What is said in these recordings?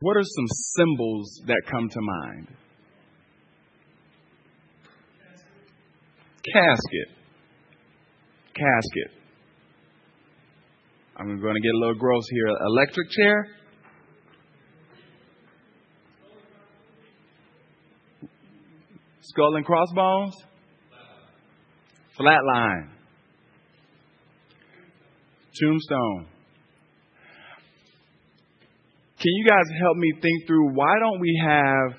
What are some symbols that come to mind? Casket. Casket. I'm going to get a little gross here. Electric chair. Skull and crossbones. Flatline. Tombstone. Can you guys help me think through why don't we have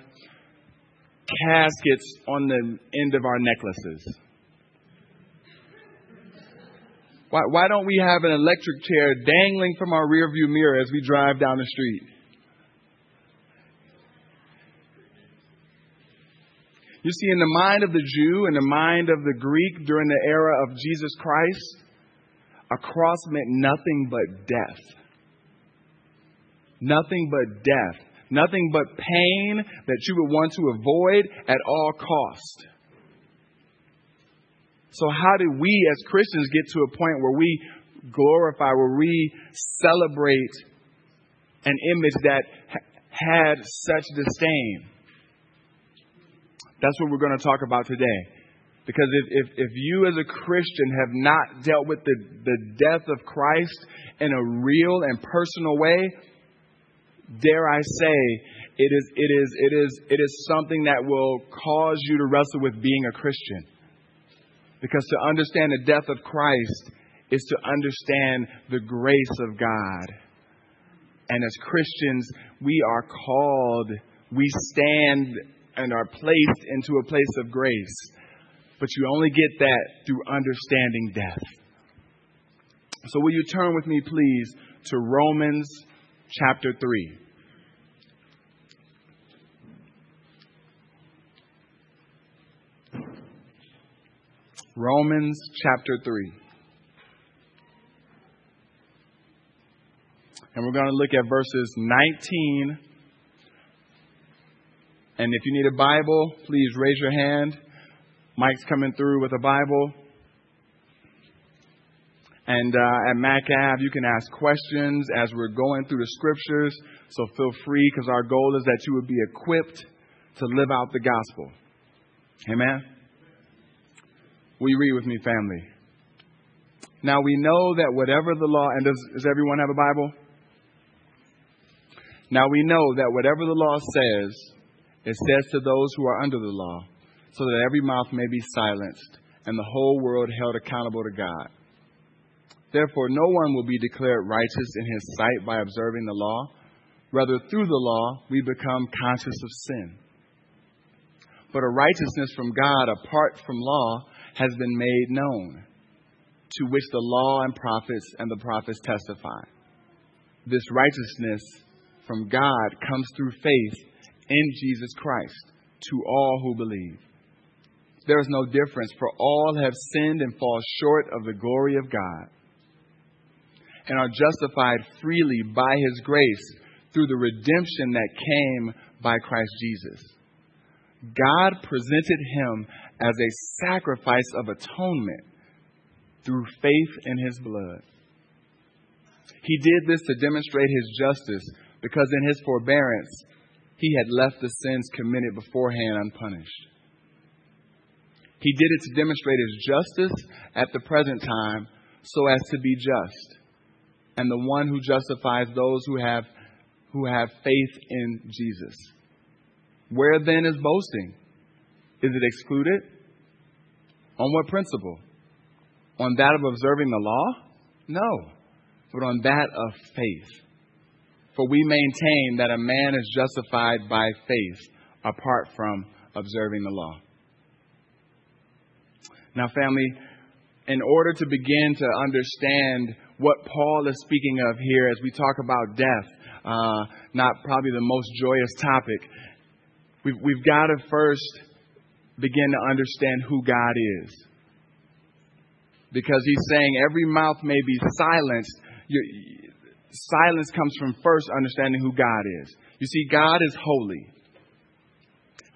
caskets on the end of our necklaces? Why, why don't we have an electric chair dangling from our rearview mirror as we drive down the street? You see, in the mind of the Jew and the mind of the Greek during the era of Jesus Christ, a cross meant nothing but death. Nothing but death. Nothing but pain that you would want to avoid at all cost. So, how did we as Christians get to a point where we glorify, where we celebrate an image that had such disdain? That's what we're going to talk about today. Because if, if, if, you as a Christian have not dealt with the, the death of Christ in a real and personal way, dare I say, it is, it is, it is, it is something that will cause you to wrestle with being a Christian. Because to understand the death of Christ is to understand the grace of God. And as Christians, we are called, we stand and are placed into a place of grace. But you only get that through understanding death. So, will you turn with me, please, to Romans chapter 3. Romans chapter 3. And we're going to look at verses 19. And if you need a Bible, please raise your hand. Mike's coming through with a Bible. And uh, at MacAv, you can ask questions as we're going through the scriptures. So feel free because our goal is that you would be equipped to live out the gospel. Amen? Will you read with me, family? Now we know that whatever the law, and does, does everyone have a Bible? Now we know that whatever the law says, it says to those who are under the law, so that every mouth may be silenced and the whole world held accountable to God. Therefore, no one will be declared righteous in his sight by observing the law. Rather, through the law, we become conscious of sin. But a righteousness from God apart from law has been made known, to which the law and prophets and the prophets testify. This righteousness from God comes through faith in Jesus Christ to all who believe. There is no difference, for all have sinned and fall short of the glory of God and are justified freely by his grace through the redemption that came by Christ Jesus. God presented him as a sacrifice of atonement through faith in his blood. He did this to demonstrate his justice because in his forbearance he had left the sins committed beforehand unpunished. He did it to demonstrate his justice at the present time so as to be just and the one who justifies those who have, who have faith in Jesus. Where then is boasting? Is it excluded? On what principle? On that of observing the law? No, but on that of faith. For we maintain that a man is justified by faith apart from observing the law. Now, family, in order to begin to understand what Paul is speaking of here as we talk about death, uh, not probably the most joyous topic. We've, we've got to first begin to understand who God is. Because he's saying every mouth may be silenced. Your, silence comes from first understanding who God is. You see, God is holy.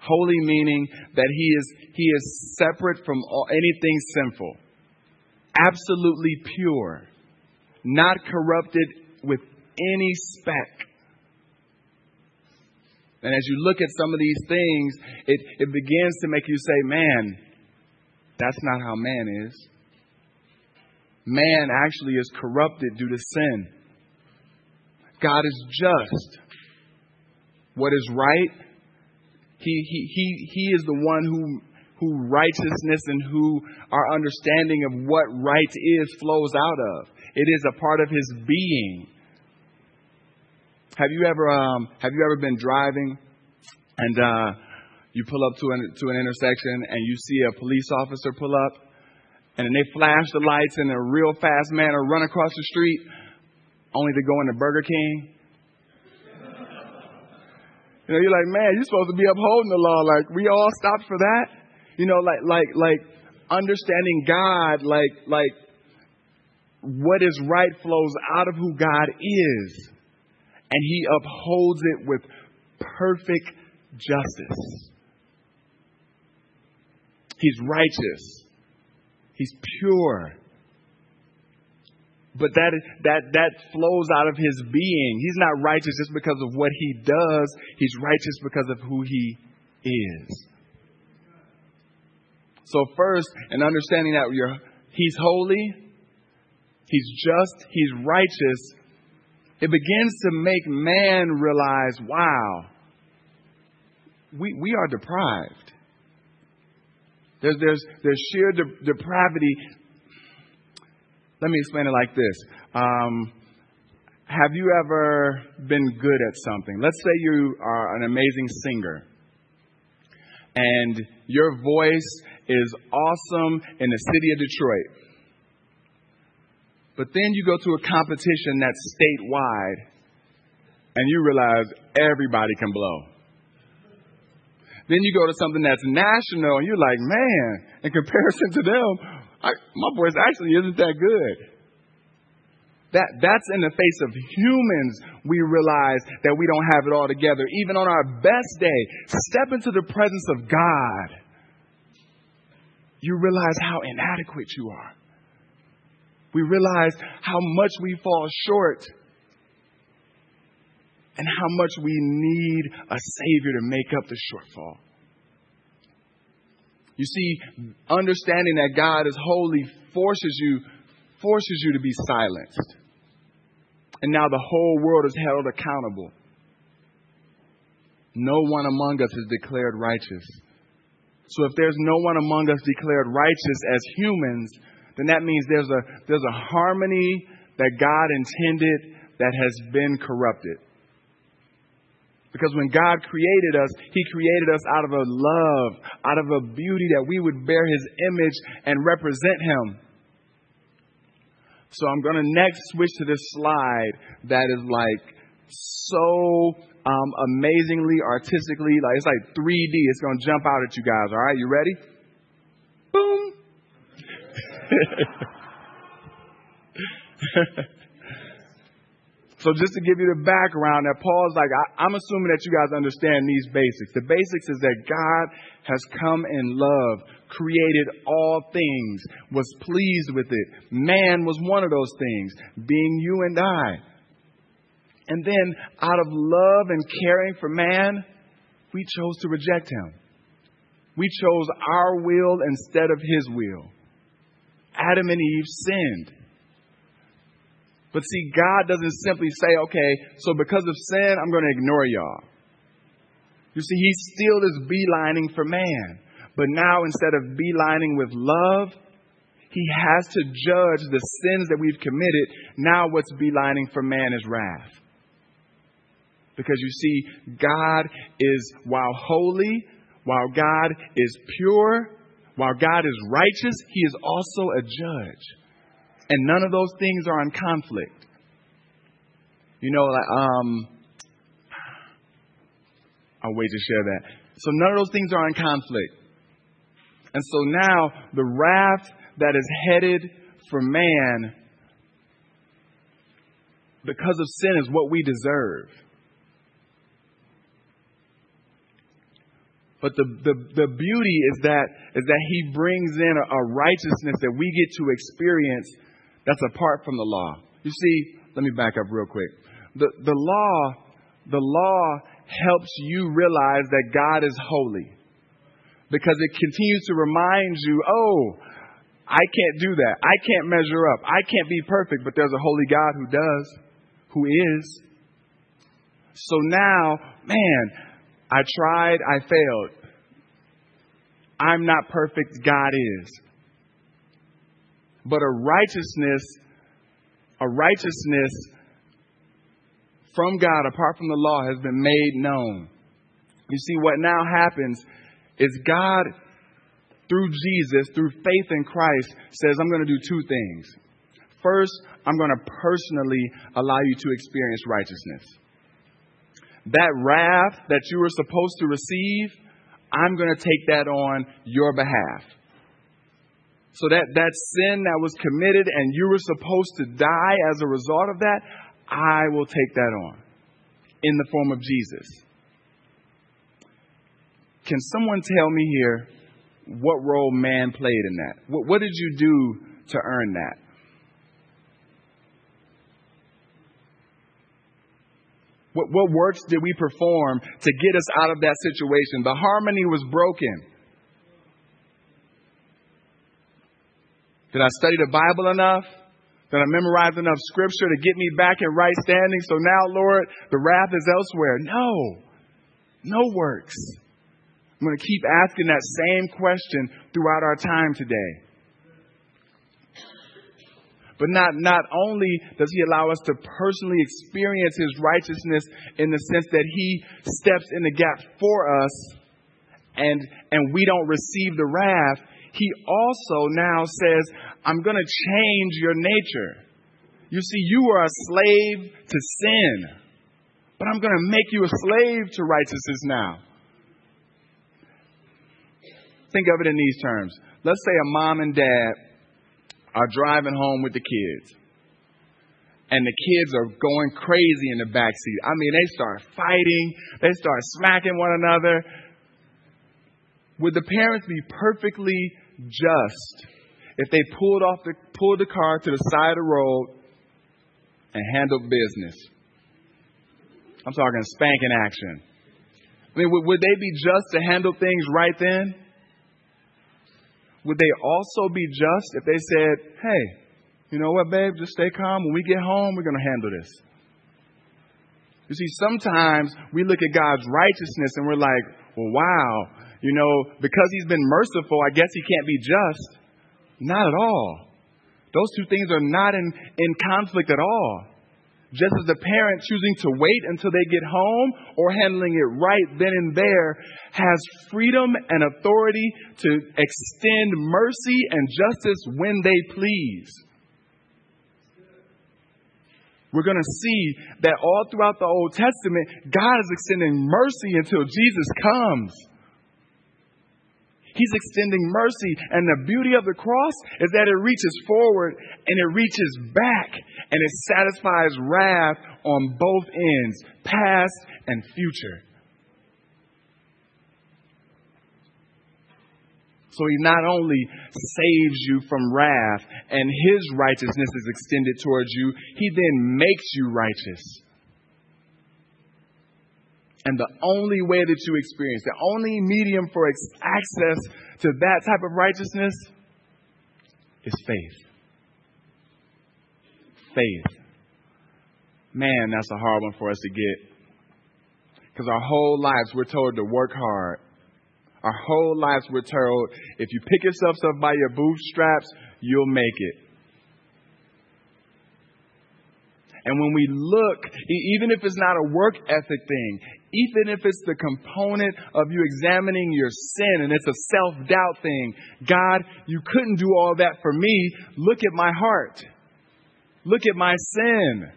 Holy meaning that he is, he is separate from all, anything sinful, absolutely pure not corrupted with any speck. And as you look at some of these things, it, it begins to make you say, man, that's not how man is. Man actually is corrupted due to sin. God is just. What is right, he, he, he, he is the one who, who righteousness and who our understanding of what right is flows out of. It is a part of his being. Have you ever um, have you ever been driving and uh, you pull up to an to an intersection and you see a police officer pull up and they flash the lights in a real fast manner, run across the street, only to go into Burger King? You know, you're like, man, you're supposed to be upholding the law. Like, we all stopped for that. You know, like, like, like understanding God, like, like what is right flows out of who God is. And He upholds it with perfect justice. He's righteous. He's pure. But that, that, that flows out of his being. He's not righteous just because of what he does, he's righteous because of who he is. So, first, in understanding that he's holy, he's just, he's righteous, it begins to make man realize wow, we, we are deprived. There's, there's, there's sheer de- depravity let me explain it like this. Um, have you ever been good at something? Let's say you are an amazing singer and your voice is awesome in the city of Detroit. But then you go to a competition that's statewide and you realize everybody can blow. Then you go to something that's national and you're like, man, in comparison to them, I, my voice actually isn't that good. That, that's in the face of humans, we realize that we don't have it all together. Even on our best day, step into the presence of God. You realize how inadequate you are. We realize how much we fall short and how much we need a Savior to make up the shortfall. You see, understanding that God is holy forces you, forces you to be silenced. And now the whole world is held accountable. No one among us is declared righteous. So if there's no one among us declared righteous as humans, then that means there's a, there's a harmony that God intended that has been corrupted. Because when God created us, He created us out of a love, out of a beauty that we would bear His image and represent Him. So I'm going to next switch to this slide that is like so um, amazingly, artistically, like it's like 3D. It's going to jump out at you guys. All right, you ready? So just to give you the background, that Paul's like, I, am assuming that you guys understand these basics. The basics is that God has come in love, created all things, was pleased with it. Man was one of those things, being you and I. And then out of love and caring for man, we chose to reject him. We chose our will instead of his will. Adam and Eve sinned. But see, God doesn't simply say, okay, so because of sin, I'm going to ignore y'all. You see, He still is beelining for man. But now, instead of beelining with love, He has to judge the sins that we've committed. Now, what's beelining for man is wrath. Because you see, God is, while holy, while God is pure, while God is righteous, He is also a judge. And none of those things are in conflict. You know, um, I'll wait to share that. So none of those things are in conflict. And so now the wrath that is headed for man because of sin is what we deserve. But the, the, the beauty is that, is that he brings in a, a righteousness that we get to experience that's apart from the law. You see, let me back up real quick. The, the law, the law helps you realize that God is holy because it continues to remind you, oh, I can't do that. I can't measure up. I can't be perfect, but there's a holy God who does, who is. So now, man, I tried, I failed. I'm not perfect, God is. But a righteousness, a righteousness from God apart from the law has been made known. You see, what now happens is God, through Jesus, through faith in Christ, says, I'm going to do two things. First, I'm going to personally allow you to experience righteousness. That wrath that you were supposed to receive, I'm going to take that on your behalf. So that, that sin that was committed and you were supposed to die as a result of that, I will take that on in the form of Jesus. Can someone tell me here what role man played in that? What, what did you do to earn that? What, what works did we perform to get us out of that situation? The harmony was broken. Did I study the Bible enough? Did I memorize enough scripture to get me back in right standing? So now, Lord, the wrath is elsewhere. No. No works. I'm going to keep asking that same question throughout our time today. But not, not only does he allow us to personally experience his righteousness in the sense that he steps in the gap for us and, and we don't receive the wrath, he also now says, I'm going to change your nature. You see, you were a slave to sin, but I'm going to make you a slave to righteousness now. Think of it in these terms. Let's say a mom and dad are driving home with the kids. And the kids are going crazy in the back seat. I mean, they start fighting, they start smacking one another. Would the parents be perfectly just if they pulled off the pulled the car to the side of the road and handled business. I'm talking spanking action. I mean, would they be just to handle things right then? Would they also be just if they said, hey, you know what, babe, just stay calm. When we get home, we're going to handle this. You see, sometimes we look at God's righteousness and we're like, well, wow, you know, because he's been merciful, I guess he can't be just. Not at all. Those two things are not in, in conflict at all. Just as the parent choosing to wait until they get home or handling it right then and there has freedom and authority to extend mercy and justice when they please. We're going to see that all throughout the Old Testament, God is extending mercy until Jesus comes. He's extending mercy. And the beauty of the cross is that it reaches forward and it reaches back and it satisfies wrath on both ends, past and future. So he not only saves you from wrath and his righteousness is extended towards you, he then makes you righteous. And the only way that you experience, the only medium for access to that type of righteousness is faith. Faith. Man, that's a hard one for us to get. Because our whole lives we're told to work hard. Our whole lives we're told if you pick yourself up by your bootstraps, you'll make it. And when we look, even if it's not a work ethic thing, even if it's the component of you examining your sin and it's a self doubt thing, God, you couldn't do all that for me. Look at my heart. Look at my sin.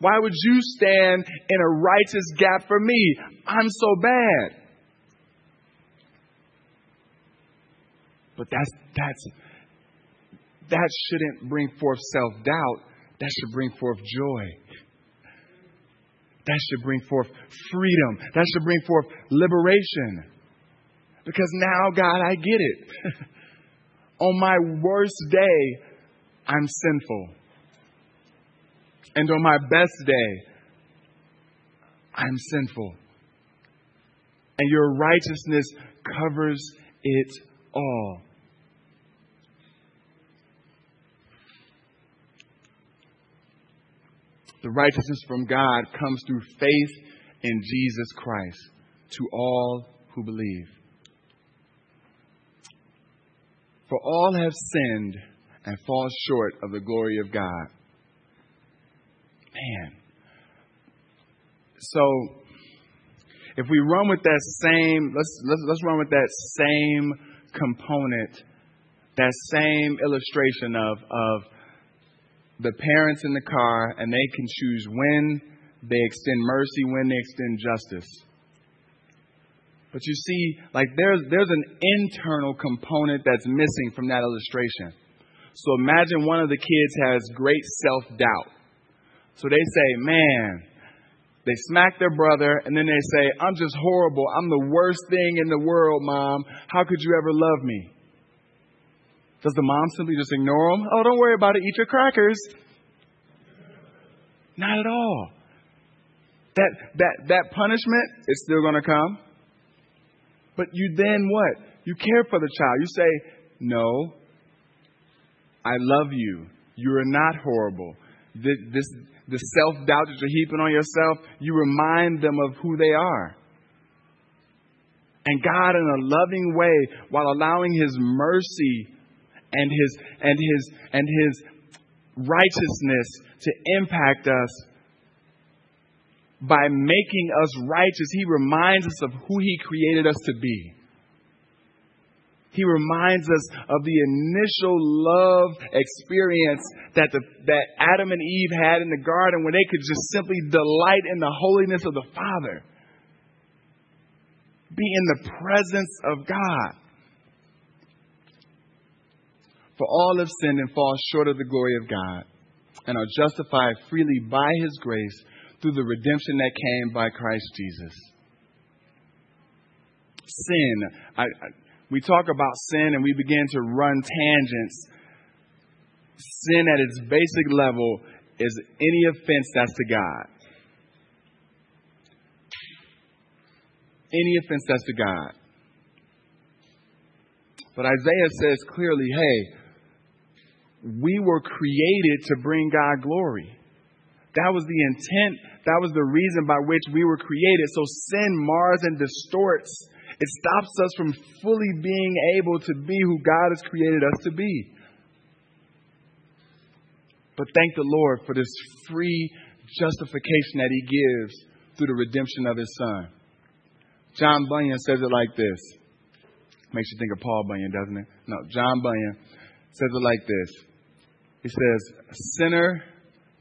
Why would you stand in a righteous gap for me? I'm so bad. But that's, that's, that shouldn't bring forth self doubt that should bring forth joy. That should bring forth freedom. That should bring forth liberation. Because now, God, I get it. on my worst day, I'm sinful. And on my best day, I'm sinful. and your righteousness covers it all. The righteousness from God comes through faith in Jesus Christ to all who believe. For all have sinned and fall short of the glory of God. Man. So, if we run with that same, let's, let's, let's run with that same component, that same illustration of, of the parents in the car, and they can choose when they extend mercy, when they extend justice. But you see, like there's there's an internal component that's missing from that illustration. So imagine one of the kids has great self-doubt. So they say, "Man, they smack their brother and then they say, "I'm just horrible. I'm the worst thing in the world, mom. How could you ever love me?" Does the mom simply just ignore them? Oh, don't worry about it. Eat your crackers. Not at all. That, that, that punishment is still going to come. But you then what? You care for the child. You say, No, I love you. You are not horrible. This, this, the self doubt that you're heaping on yourself, you remind them of who they are. And God, in a loving way, while allowing His mercy and His and His and His righteousness to impact us, by making us righteous, He reminds us of who He created us to be. He reminds us of the initial love experience that, the, that Adam and Eve had in the garden when they could just simply delight in the holiness of the Father. Be in the presence of God. For all have sinned and fall short of the glory of God and are justified freely by His grace through the redemption that came by Christ Jesus. Sin. I, I, we talk about sin and we begin to run tangents. Sin at its basic level is any offense that's to God. Any offense that's to God. But Isaiah says clearly hey, we were created to bring God glory. That was the intent. That was the reason by which we were created. So sin mars and distorts. It stops us from fully being able to be who God has created us to be. But thank the Lord for this free justification that He gives through the redemption of His Son. John Bunyan says it like this. Makes you think of Paul Bunyan, doesn't it? No, John Bunyan says it like this. He says, Sinner,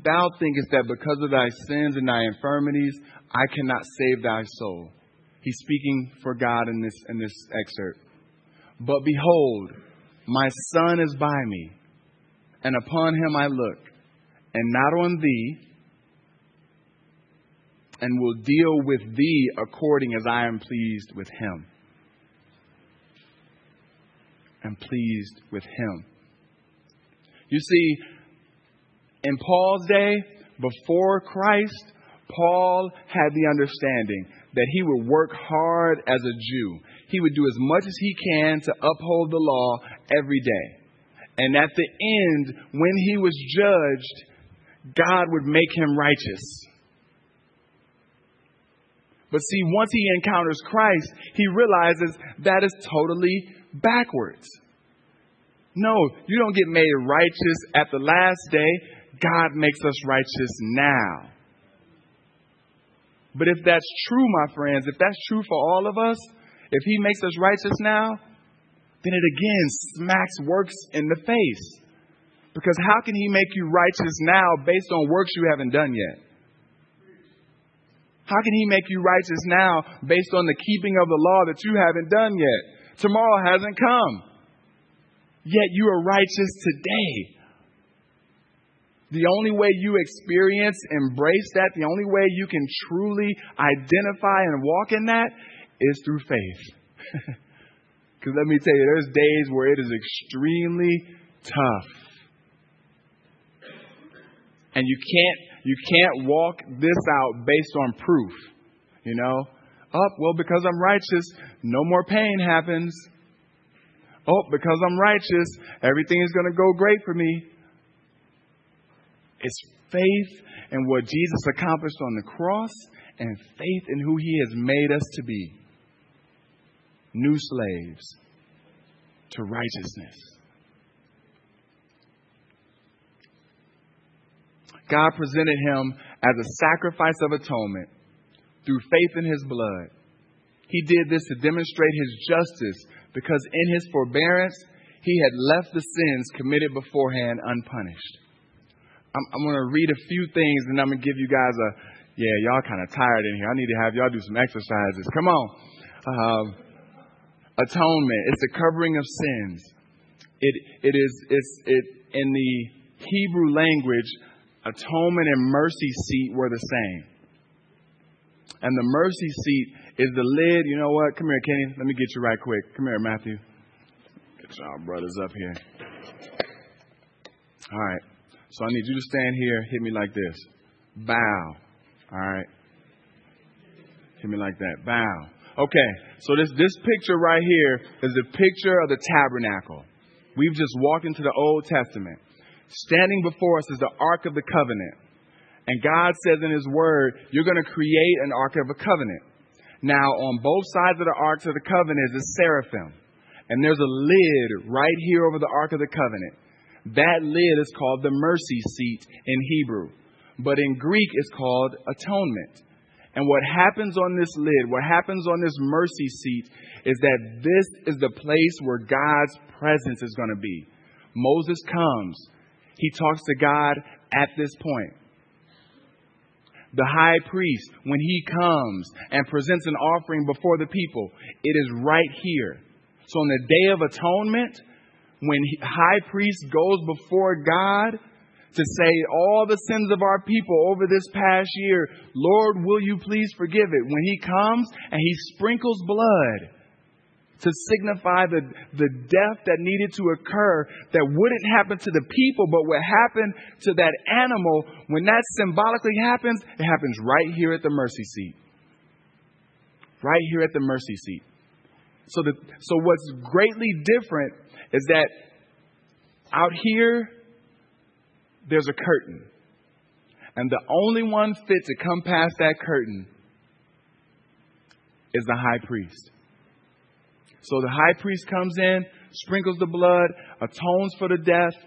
Thou thinkest that because of thy sins and thy infirmities, I cannot save thy soul. He's speaking for God in this, in this excerpt. But behold, my son is by me, and upon him I look, and not on thee, and will deal with thee according as I am pleased with him. Am pleased with him. You see, in Paul's day, before Christ, Paul had the understanding that he would work hard as a Jew. He would do as much as he can to uphold the law every day. And at the end, when he was judged, God would make him righteous. But see, once he encounters Christ, he realizes that is totally backwards. No, you don't get made righteous at the last day. God makes us righteous now. But if that's true, my friends, if that's true for all of us, if He makes us righteous now, then it again smacks works in the face. Because how can He make you righteous now based on works you haven't done yet? How can He make you righteous now based on the keeping of the law that you haven't done yet? Tomorrow hasn't come. Yet you are righteous today. The only way you experience, embrace that, the only way you can truly identify and walk in that is through faith. Because let me tell you, there's days where it is extremely tough. And you can't you can't walk this out based on proof. You know? Oh, well, because I'm righteous, no more pain happens. Oh, because I'm righteous, everything is going to go great for me. It's faith in what Jesus accomplished on the cross and faith in who he has made us to be. New slaves to righteousness. God presented him as a sacrifice of atonement through faith in his blood. He did this to demonstrate his justice because in his forbearance, he had left the sins committed beforehand unpunished. I'm, I'm going to read a few things and I'm going to give you guys a, yeah, y'all kind of tired in here. I need to have y'all do some exercises. Come on. Um, atonement. It's the covering of sins. It, it is, it's, it, in the Hebrew language, atonement and mercy seat were the same. And the mercy seat is the lid. You know what? Come here, Kenny. Let me get you right quick. Come here, Matthew. Get y'all brothers up here. All right. So I need you to stand here, hit me like this. Bow. All right. Hit me like that. Bow. Okay. So this this picture right here is a picture of the tabernacle. We've just walked into the Old Testament. Standing before us is the Ark of the Covenant. And God says in His Word, you're going to create an Ark of a Covenant. Now, on both sides of the Ark of the Covenant is a seraphim. And there's a lid right here over the Ark of the Covenant. That lid is called the mercy seat in Hebrew. But in Greek, it's called atonement. And what happens on this lid, what happens on this mercy seat, is that this is the place where God's presence is going to be. Moses comes. He talks to God at this point. The high priest, when he comes and presents an offering before the people, it is right here. So on the Day of Atonement, when high priest goes before God to say all the sins of our people over this past year, Lord, will you please forgive it? When he comes and he sprinkles blood to signify the, the death that needed to occur that wouldn't happen to the people, but what happened to that animal, when that symbolically happens, it happens right here at the mercy seat. Right here at the mercy seat. So, the, so what's greatly different is that out here, there's a curtain. And the only one fit to come past that curtain is the high priest. So the high priest comes in, sprinkles the blood, atones for the death.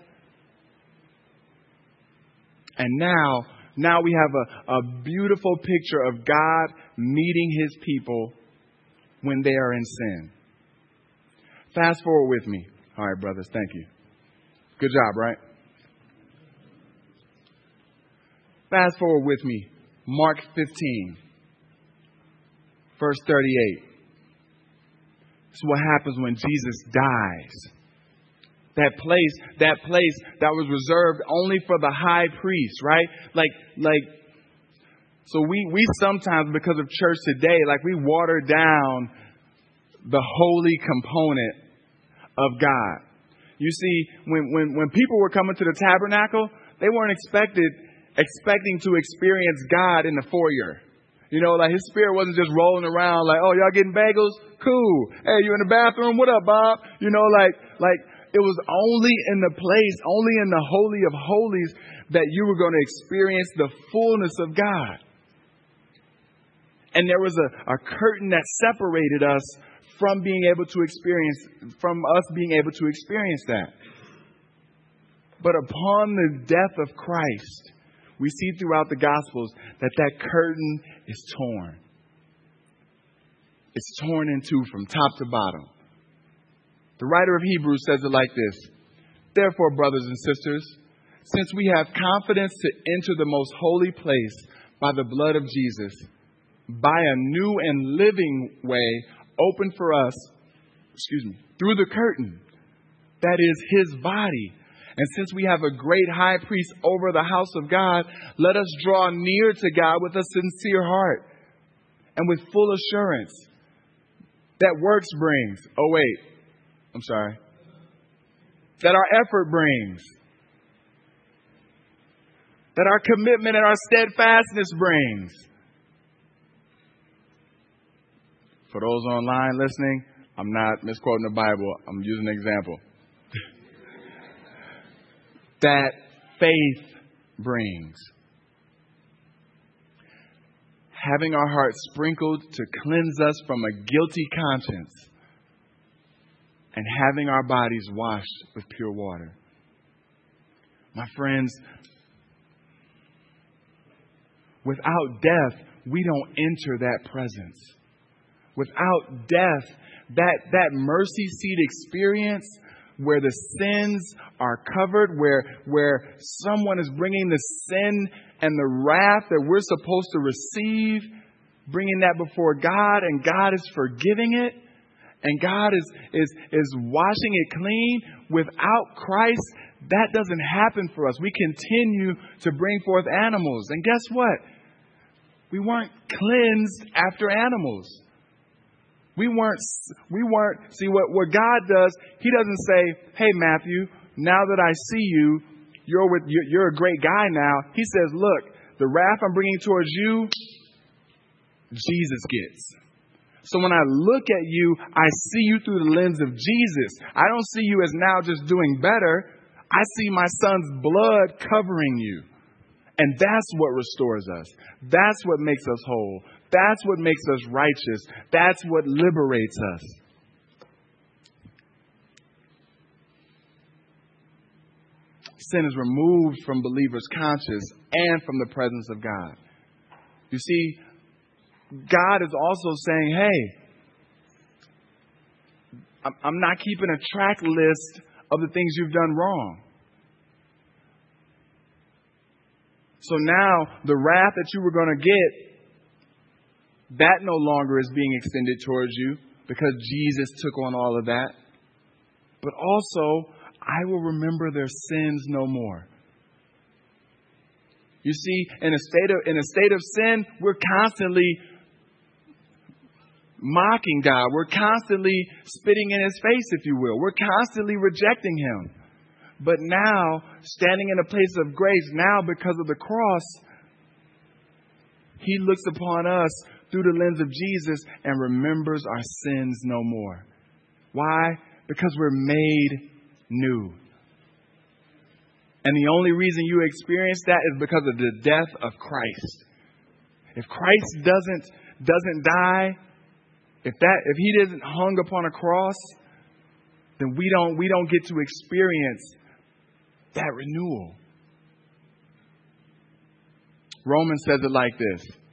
And now, now we have a, a beautiful picture of God meeting his people when they are in sin. Fast forward with me. All right, brothers, thank you. Good job, right? Fast forward with me. Mark 15, verse 38. This is what happens when Jesus dies. That place, that place that was reserved only for the high priest, right? Like, like, so we, we sometimes, because of church today, like we water down the holy component of God. You see, when, when, when people were coming to the tabernacle, they weren't expected, expecting to experience God in the foyer. You know, like his spirit wasn't just rolling around like, oh, y'all getting bagels? Cool. Hey, you in the bathroom? What up, Bob? You know, like, like it was only in the place, only in the Holy of Holies that you were going to experience the fullness of God. And there was a, a curtain that separated us from being able to experience, from us being able to experience that. But upon the death of Christ, we see throughout the Gospels that that curtain is torn. It's torn in two from top to bottom. The writer of Hebrews says it like this Therefore, brothers and sisters, since we have confidence to enter the most holy place by the blood of Jesus, by a new and living way opened for us, excuse me, through the curtain. That is his body. And since we have a great high priest over the house of God, let us draw near to God with a sincere heart and with full assurance that works brings. Oh, wait. I'm sorry. That our effort brings. That our commitment and our steadfastness brings For those online listening, I'm not misquoting the Bible, I'm using an example. that faith brings. Having our hearts sprinkled to cleanse us from a guilty conscience, and having our bodies washed with pure water. My friends, without death, we don't enter that presence. Without death, that, that mercy seat experience where the sins are covered, where, where someone is bringing the sin and the wrath that we're supposed to receive, bringing that before God, and God is forgiving it, and God is, is, is washing it clean. Without Christ, that doesn't happen for us. We continue to bring forth animals. And guess what? We weren't cleansed after animals. We weren't, we weren't, see what, what God does, He doesn't say, hey, Matthew, now that I see you, you're, with, you're, you're a great guy now. He says, look, the wrath I'm bringing towards you, Jesus gets. So when I look at you, I see you through the lens of Jesus. I don't see you as now just doing better. I see my son's blood covering you. And that's what restores us. That's what makes us whole. That's what makes us righteous. That's what liberates us. Sin is removed from believers' conscience and from the presence of God. You see, God is also saying, hey, I'm not keeping a track list of the things you've done wrong. So now the wrath that you were going to get, that no longer is being extended towards you because Jesus took on all of that. But also, I will remember their sins no more. You see, in a state of, in a state of sin, we're constantly mocking God. We're constantly spitting in his face, if you will. We're constantly rejecting him. But now, standing in a place of grace, now because of the cross, he looks upon us through the lens of Jesus and remembers our sins no more. Why? Because we're made new. And the only reason you experience that is because of the death of Christ. If Christ doesn't doesn't die, if that if he isn't hung upon a cross, then we don't we don't get to experience that renewal. Romans says it like this.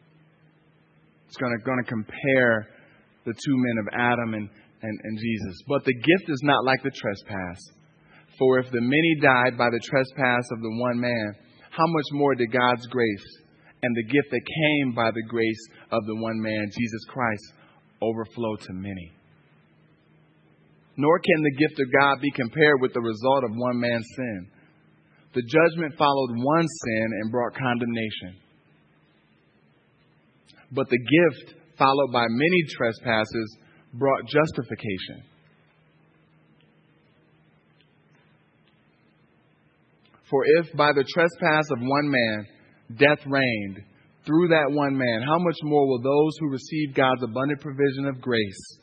It's going to, going to compare the two men of Adam and, and, and Jesus. But the gift is not like the trespass. For if the many died by the trespass of the one man, how much more did God's grace and the gift that came by the grace of the one man, Jesus Christ, overflow to many? Nor can the gift of God be compared with the result of one man's sin. The judgment followed one sin and brought condemnation. But the gift, followed by many trespasses, brought justification. For if by the trespass of one man death reigned through that one man, how much more will those who receive God's abundant provision of grace,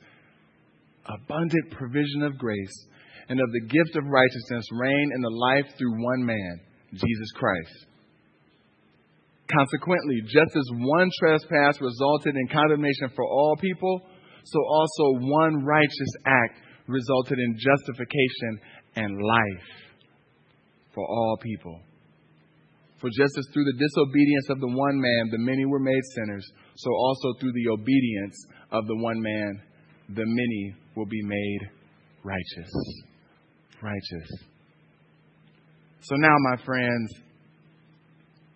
abundant provision of grace, and of the gift of righteousness reign in the life through one man, Jesus Christ. Consequently, just as one trespass resulted in condemnation for all people, so also one righteous act resulted in justification and life for all people. For just as through the disobedience of the one man the many were made sinners, so also through the obedience of the one man the many will be made righteous righteous. So now, my friends,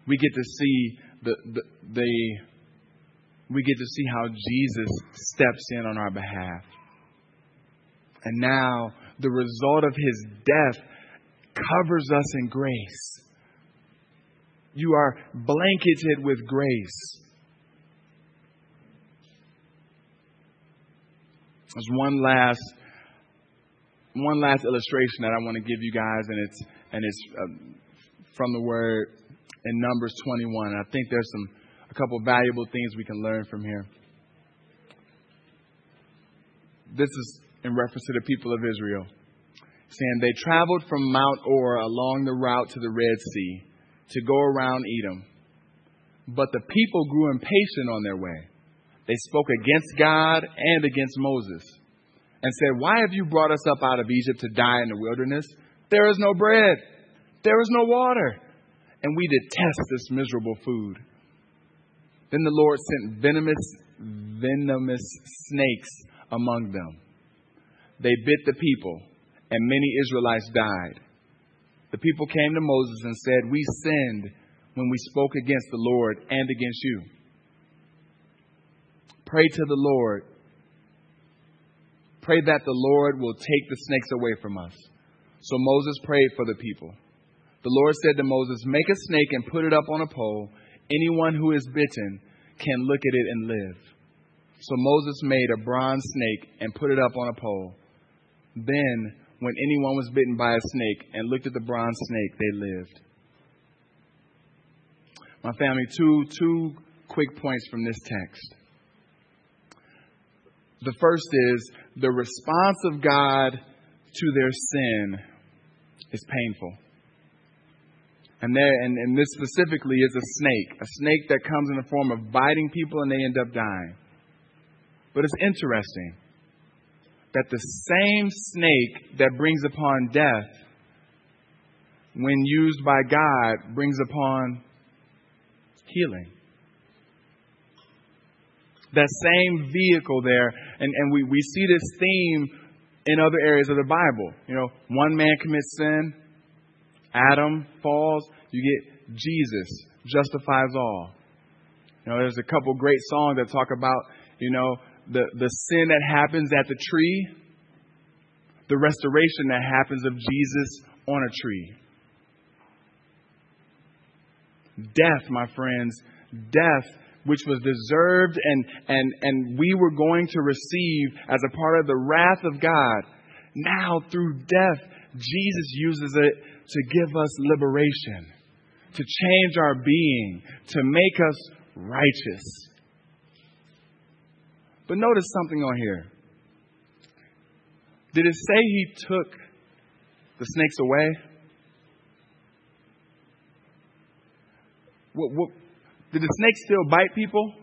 we get to see the, the, the we get to see how Jesus steps in on our behalf. And now the result of his death covers us in grace. You are blanketed with grace. There's one last one last illustration that I want to give you guys, and it's and it's uh, from the word in Numbers 21. And I think there's some a couple valuable things we can learn from here. this is in reference to the people of Israel, saying they traveled from Mount Hor along the route to the Red Sea to go around Edom. But the people grew impatient on their way. They spoke against God and against Moses and said, Why have you brought us up out of Egypt to die in the wilderness? There is no bread, there is no water, and we detest this miserable food. Then the Lord sent venomous, venomous snakes among them. They bit the people, and many Israelites died. The people came to Moses and said, We sinned when we spoke against the Lord and against you. Pray to the Lord. Pray that the Lord will take the snakes away from us. So Moses prayed for the people. The Lord said to Moses, Make a snake and put it up on a pole. Anyone who is bitten can look at it and live. So Moses made a bronze snake and put it up on a pole. Then, when anyone was bitten by a snake and looked at the bronze snake, they lived. My family, two, two quick points from this text. The first is the response of God to their sin is painful. And, there, and, and this specifically is a snake, a snake that comes in the form of biting people and they end up dying. But it's interesting that the same snake that brings upon death, when used by God, brings upon healing. That same vehicle there, and, and we, we see this theme in other areas of the Bible. You know, one man commits sin, Adam falls, you get Jesus justifies all. You know, there's a couple great songs that talk about, you know, the, the sin that happens at the tree, the restoration that happens of Jesus on a tree. Death, my friends, death which was deserved and, and, and we were going to receive as a part of the wrath of God. Now, through death, Jesus uses it to give us liberation, to change our being, to make us righteous. But notice something on here. Did it say he took the snakes away? What, what, did the snakes still bite people?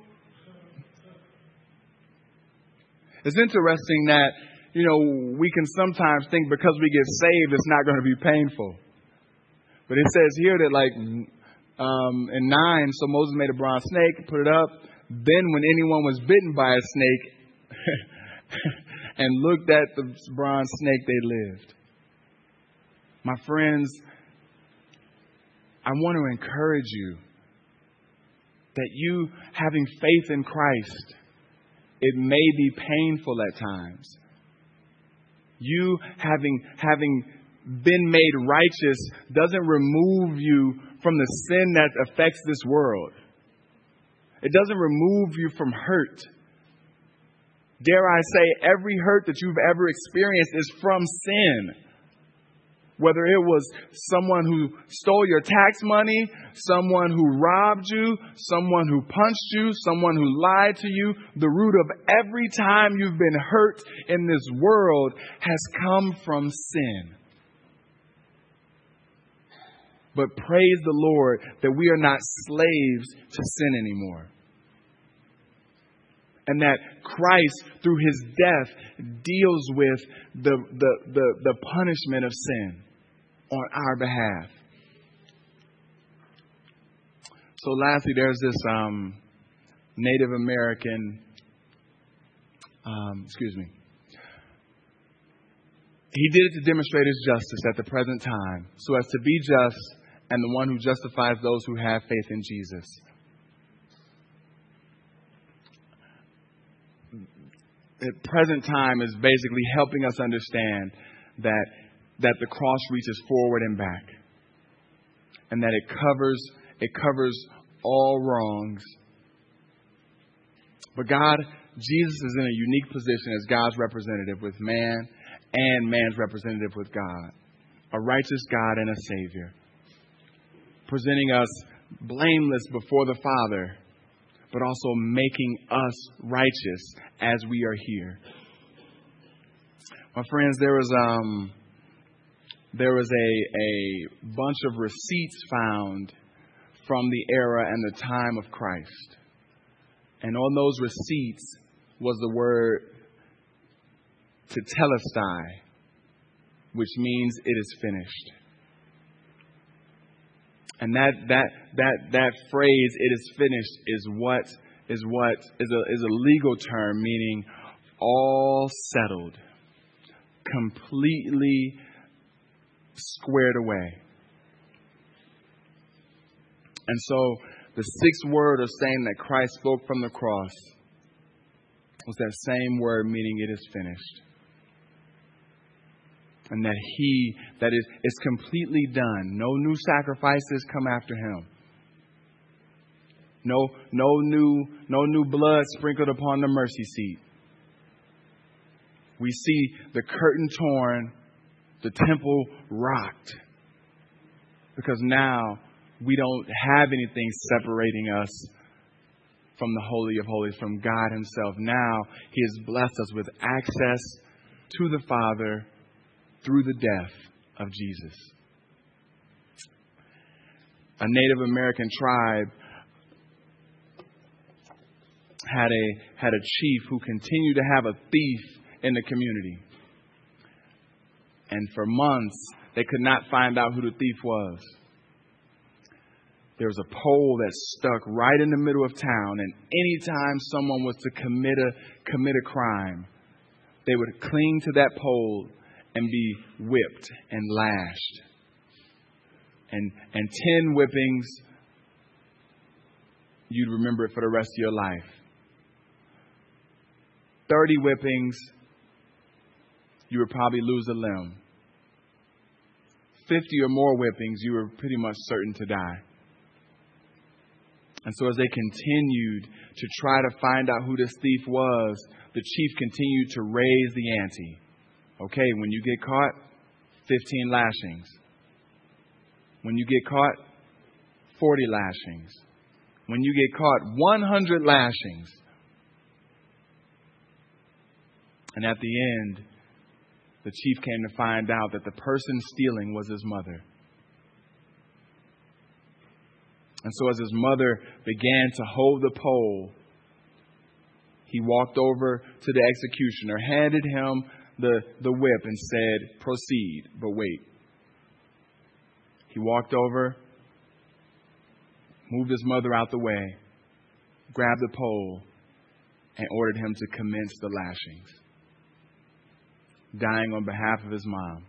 It's interesting that, you know, we can sometimes think because we get saved, it's not going to be painful. But it says here that, like, um, in 9, so Moses made a bronze snake, put it up. Then, when anyone was bitten by a snake and looked at the bronze snake, they lived. My friends, I want to encourage you that you, having faith in Christ, it may be painful at times. You having, having been made righteous doesn't remove you from the sin that affects this world. It doesn't remove you from hurt. Dare I say, every hurt that you've ever experienced is from sin. Whether it was someone who stole your tax money, someone who robbed you, someone who punched you, someone who lied to you, the root of every time you've been hurt in this world has come from sin. But praise the Lord that we are not slaves to sin anymore. And that Christ, through his death, deals with the, the, the, the punishment of sin on our behalf. So, lastly, there's this um, Native American, um, excuse me. He did it to demonstrate his justice at the present time, so as to be just and the one who justifies those who have faith in Jesus. The present time is basically helping us understand that, that the cross reaches forward and back. And that it covers, it covers all wrongs. But God, Jesus is in a unique position as God's representative with man and man's representative with God. A righteous God and a Savior presenting us blameless before the Father, but also making us righteous as we are here. My friends, there was um, there was a a bunch of receipts found from the era and the time of Christ, and on those receipts was the word tetelestai, which means it is finished. And that that that that phrase "it is finished" is what is what is a is a legal term meaning all settled, completely squared away. And so the sixth word of saying that Christ spoke from the cross was that same word meaning it is finished. And that he, that is, is completely done. No new sacrifices come after him. No, no new, no new blood sprinkled upon the mercy seat. We see the curtain torn, the temple rocked. Because now we don't have anything separating us from the Holy of Holies, from God Himself. Now He has blessed us with access to the Father through the death of Jesus. A Native American tribe had a, had a chief who continued to have a thief in the community. And for months, they could not find out who the thief was. There was a pole that stuck right in the middle of town, and anytime someone was to commit a, commit a crime, they would cling to that pole and be whipped and lashed. And, and 10 whippings, you'd remember it for the rest of your life. 30 whippings, you would probably lose a limb. 50 or more whippings, you were pretty much certain to die. And so, as they continued to try to find out who this thief was, the chief continued to raise the ante. Okay, when you get caught, 15 lashings. When you get caught, 40 lashings. When you get caught, 100 lashings. And at the end, the chief came to find out that the person stealing was his mother. And so, as his mother began to hold the pole, he walked over to the executioner, handed him the, the whip, and said, Proceed, but wait. He walked over, moved his mother out the way, grabbed the pole, and ordered him to commence the lashings, dying on behalf of his mom.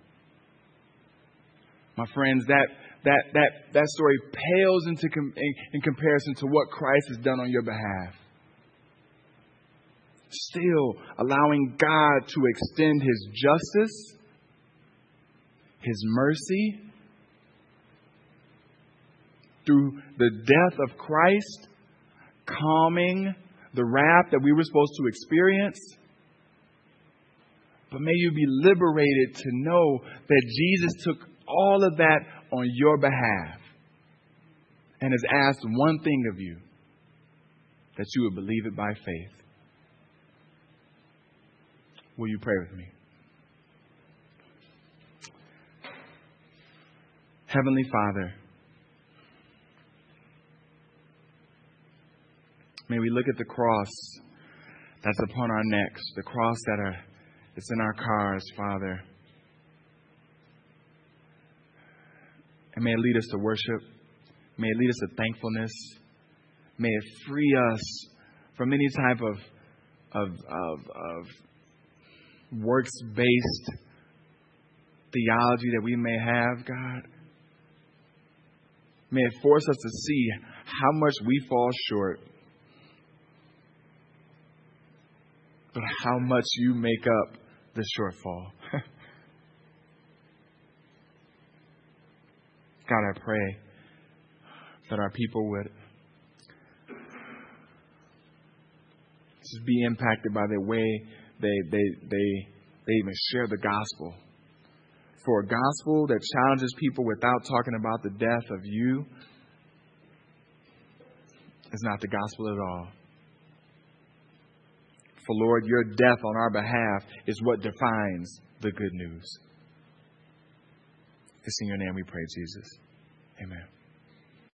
My friends, that, that, that, that story pales into com- in, in comparison to what Christ has done on your behalf. Still allowing God to extend His justice, His mercy, through the death of Christ, calming the wrath that we were supposed to experience. But may you be liberated to know that Jesus took all of that on your behalf and has asked one thing of you that you would believe it by faith. Will you pray with me? Heavenly Father, may we look at the cross that's upon our necks, the cross that are, that's in our cars, Father. And may it lead us to worship. May it lead us to thankfulness. May it free us from any type of, of, of, of works based theology that we may have, God. May it force us to see how much we fall short, but how much you make up the shortfall. God, I pray that our people would just be impacted by the way they, they, they, they even share the gospel. For a gospel that challenges people without talking about the death of you is not the gospel at all. For Lord. Your death on our behalf is what defines the good news. It's in your name we pray, Jesus. Amen.